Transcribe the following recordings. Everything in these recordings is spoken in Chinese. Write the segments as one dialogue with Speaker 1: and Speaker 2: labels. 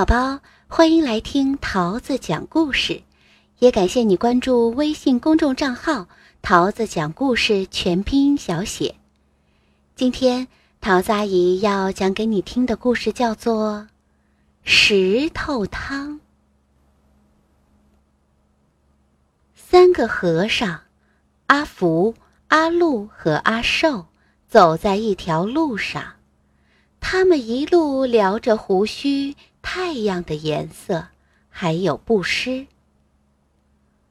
Speaker 1: 宝宝，欢迎来听桃子讲故事，也感谢你关注微信公众账号“桃子讲故事全拼音小写”。今天桃子阿姨要讲给你听的故事叫做《石头汤》。三个和尚，阿福、阿禄和阿寿，走在一条路上，他们一路聊着胡须。太阳的颜色，还有布施。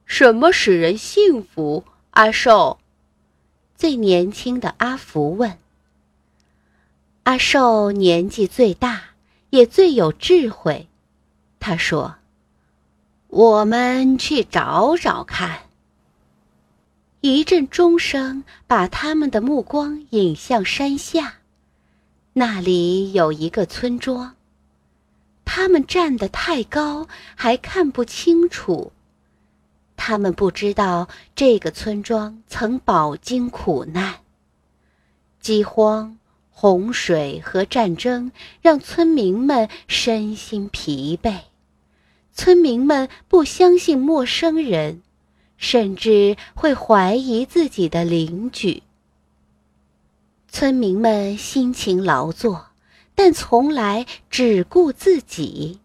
Speaker 2: 什么使人幸福？阿寿，
Speaker 1: 最年轻的阿福问。阿寿年纪最大，也最有智慧。他说：“我们去找找看。”一阵钟声把他们的目光引向山下，那里有一个村庄。他们站得太高，还看不清楚。他们不知道这个村庄曾饱经苦难。饥荒、洪水和战争让村民们身心疲惫。村民们不相信陌生人，甚至会怀疑自己的邻居。村民们辛勤劳作。但从来只顾自己。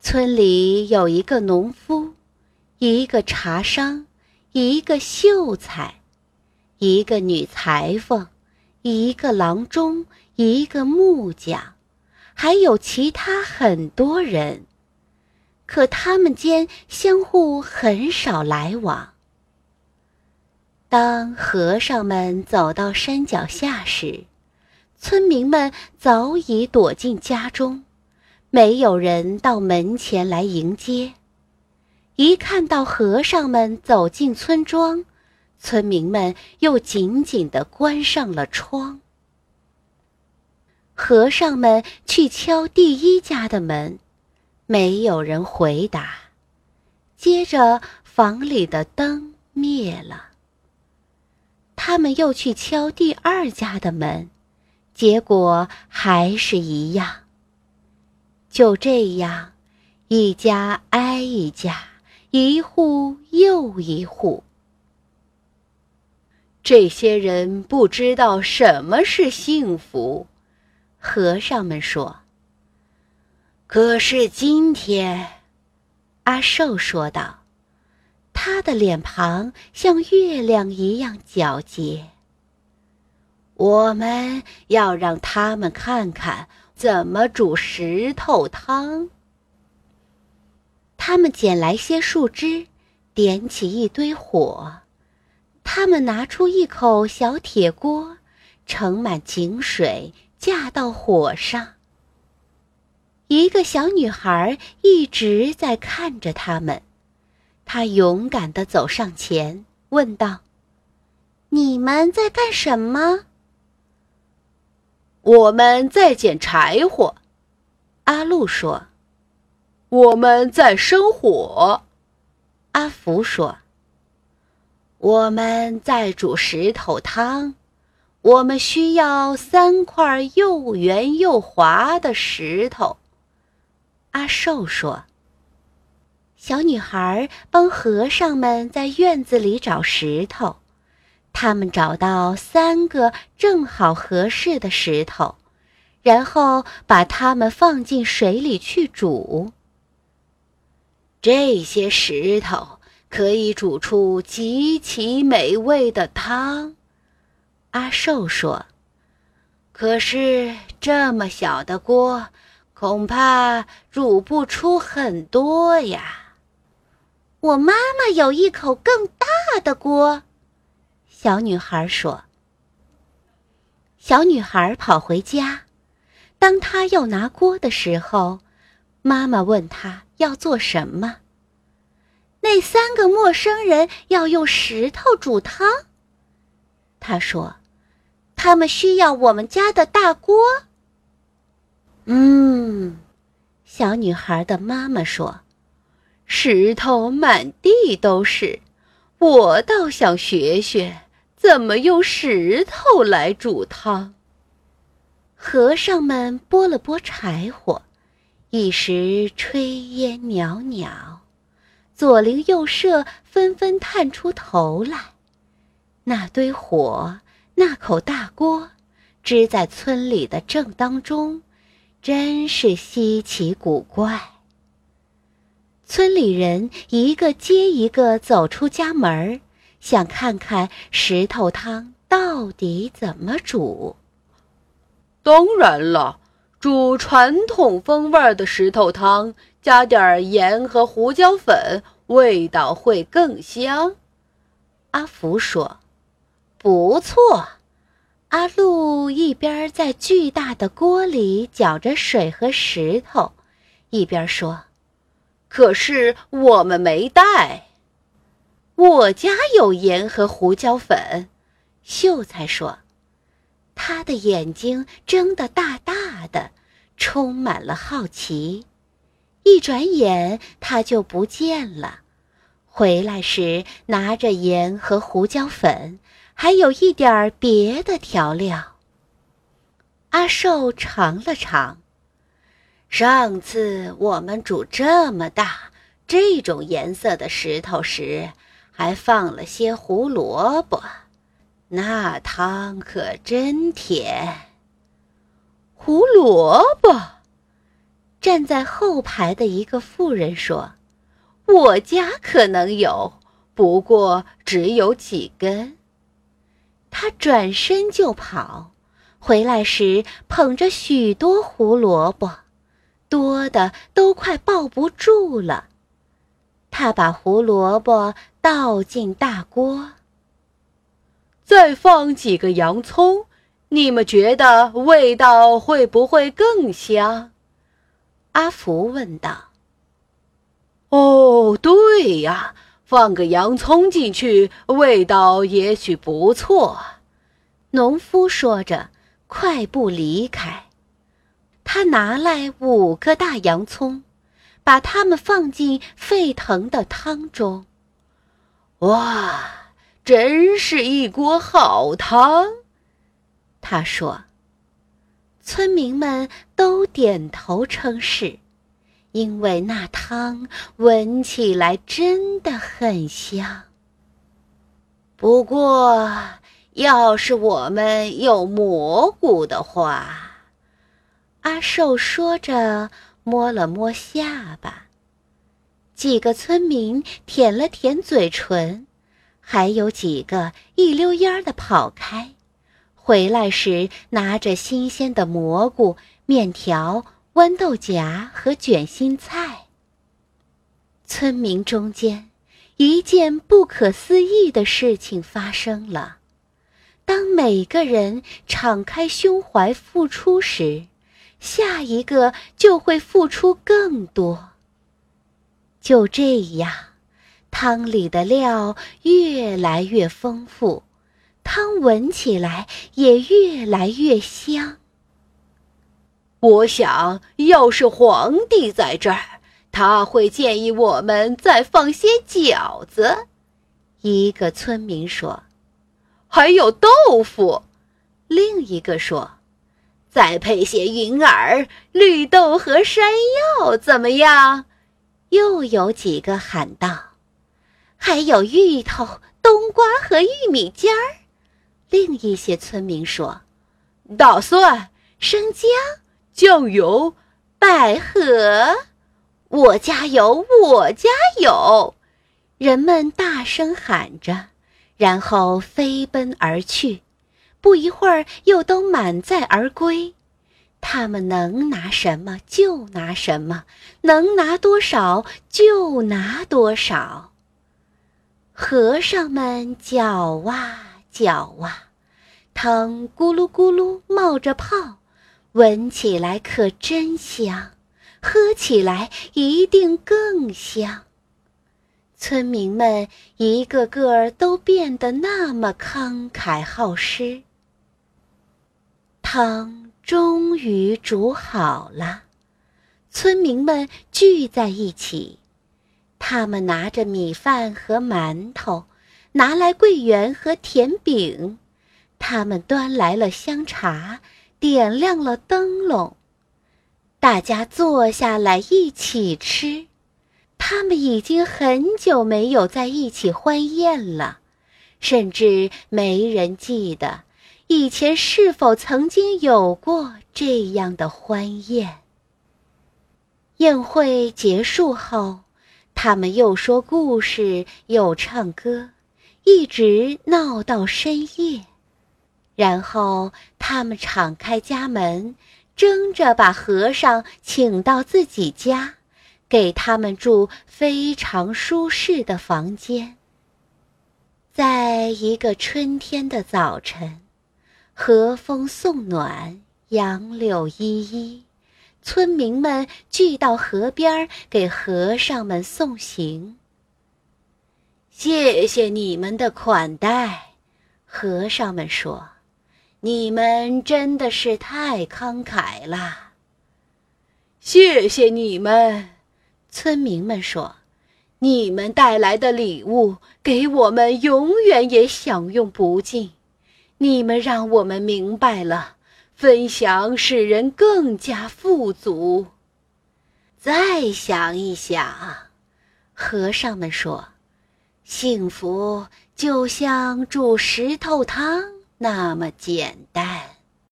Speaker 1: 村里有一个农夫，一个茶商，一个秀才，一个女裁缝，一个郎中，一个木匠，还有其他很多人。可他们间相互很少来往。当和尚们走到山脚下时，村民们早已躲进家中，没有人到门前来迎接。一看到和尚们走进村庄，村民们又紧紧地关上了窗。和尚们去敲第一家的门，没有人回答。接着，房里的灯灭了。他们又去敲第二家的门。结果还是一样。就这样，一家挨一家，一户又一户。
Speaker 2: 这些人不知道什么是幸福，
Speaker 1: 和尚们说。可是今天，阿寿说道，他的脸庞像月亮一样皎洁。我们要让他们看看怎么煮石头汤。他们捡来些树枝，点起一堆火。他们拿出一口小铁锅，盛满井水，架到火上。一个小女孩一直在看着他们，他勇敢地走上前，问道：“你们在干什么？”
Speaker 2: 我们在捡柴火，
Speaker 1: 阿禄说。
Speaker 2: 我们在生火，
Speaker 1: 阿福说。我们在煮石头汤，我们需要三块又圆又滑的石头，阿寿说。小女孩帮和尚们在院子里找石头。他们找到三个正好合适的石头，然后把它们放进水里去煮。这些石头可以煮出极其美味的汤，阿寿说。可是这么小的锅，恐怕煮不出很多呀。我妈妈有一口更大的锅。小女孩说：“小女孩跑回家，当她要拿锅的时候，妈妈问她要做什么。那三个陌生人要用石头煮汤。她说：‘他们需要我们家的大锅。’嗯，小女孩的妈妈说：‘石头满地都是，我倒想学学。’”怎么用石头来煮汤？和尚们拨了拨柴火，一时炊烟袅袅，左邻右舍纷纷探出头来。那堆火，那口大锅，支在村里的正当中，真是稀奇古怪。村里人一个接一个走出家门想看看石头汤到底怎么煮。
Speaker 2: 当然了，煮传统风味的石头汤，加点盐和胡椒粉，味道会更香。
Speaker 1: 阿福说。不错，阿禄一边在巨大的锅里搅着水和石头，一边说：“
Speaker 2: 可是我们没带。”
Speaker 1: 我家有盐和胡椒粉，秀才说，他的眼睛睁得大大的，充满了好奇。一转眼他就不见了，回来时拿着盐和胡椒粉。还有一点儿别的调料。阿寿尝了尝，上次我们煮这么大、这种颜色的石头时，还放了些胡萝卜，那汤可真甜。
Speaker 2: 胡萝卜，
Speaker 1: 站在后排的一个妇人说：“我家可能有，不过只有几根。”他转身就跑，回来时捧着许多胡萝卜，多的都快抱不住了。他把胡萝卜倒进大锅，
Speaker 2: 再放几个洋葱，你们觉得味道会不会更香？
Speaker 1: 阿福问道。
Speaker 2: 哦，对呀。放个洋葱进去，味道也许不错。
Speaker 1: 农夫说着，快步离开。他拿来五个大洋葱，把它们放进沸腾的汤中。
Speaker 2: 哇，真是一锅好汤！
Speaker 1: 他说。村民们都点头称是。因为那汤闻起来真的很香。不过，要是我们有蘑菇的话，阿寿说着，摸了摸下巴。几个村民舔了舔嘴唇，还有几个一溜烟儿的跑开，回来时拿着新鲜的蘑菇、面条。豌豆荚和卷心菜。村民中间，一件不可思议的事情发生了：当每个人敞开胸怀付出时，下一个就会付出更多。就这样，汤里的料越来越丰富，汤闻起来也越来越香。
Speaker 2: 我想要是皇帝在这儿，他会建议我们再放些饺子。
Speaker 1: 一个村民说：“
Speaker 2: 还有豆腐。”
Speaker 1: 另一个说：“
Speaker 2: 再配些云耳、绿豆和山药，怎么样？”
Speaker 1: 又有几个喊道：“还有芋头、冬瓜和玉米尖儿。”另一些村民说：“
Speaker 2: 大蒜、
Speaker 1: 生姜。”
Speaker 2: 酱油、
Speaker 1: 百合，我家有，我家有！人们大声喊着，然后飞奔而去。不一会儿，又都满载而归。他们能拿什么就拿什么，能拿多少就拿多少。和尚们搅啊搅啊，汤咕噜咕噜冒着泡。闻起来可真香，喝起来一定更香。村民们一个个都变得那么慷慨好施。汤终于煮好了，村民们聚在一起，他们拿着米饭和馒头，拿来桂圆和甜饼，他们端来了香茶。点亮了灯笼，大家坐下来一起吃。他们已经很久没有在一起欢宴了，甚至没人记得以前是否曾经有过这样的欢宴。宴会结束后，他们又说故事，又唱歌，一直闹到深夜。然后他们敞开家门，争着把和尚请到自己家，给他们住非常舒适的房间。在一个春天的早晨，和风送暖，杨柳依依，村民们聚到河边给和尚们送行。谢谢你们的款待，和尚们说。你们真的是太慷慨了，
Speaker 2: 谢谢你们！
Speaker 1: 村民们说：“
Speaker 2: 你们带来的礼物给我们永远也享用不尽。你们让我们明白了，分享使人更加富足。”
Speaker 1: 再想一想，和尚们说：“幸福就像煮石头汤。”那么简单。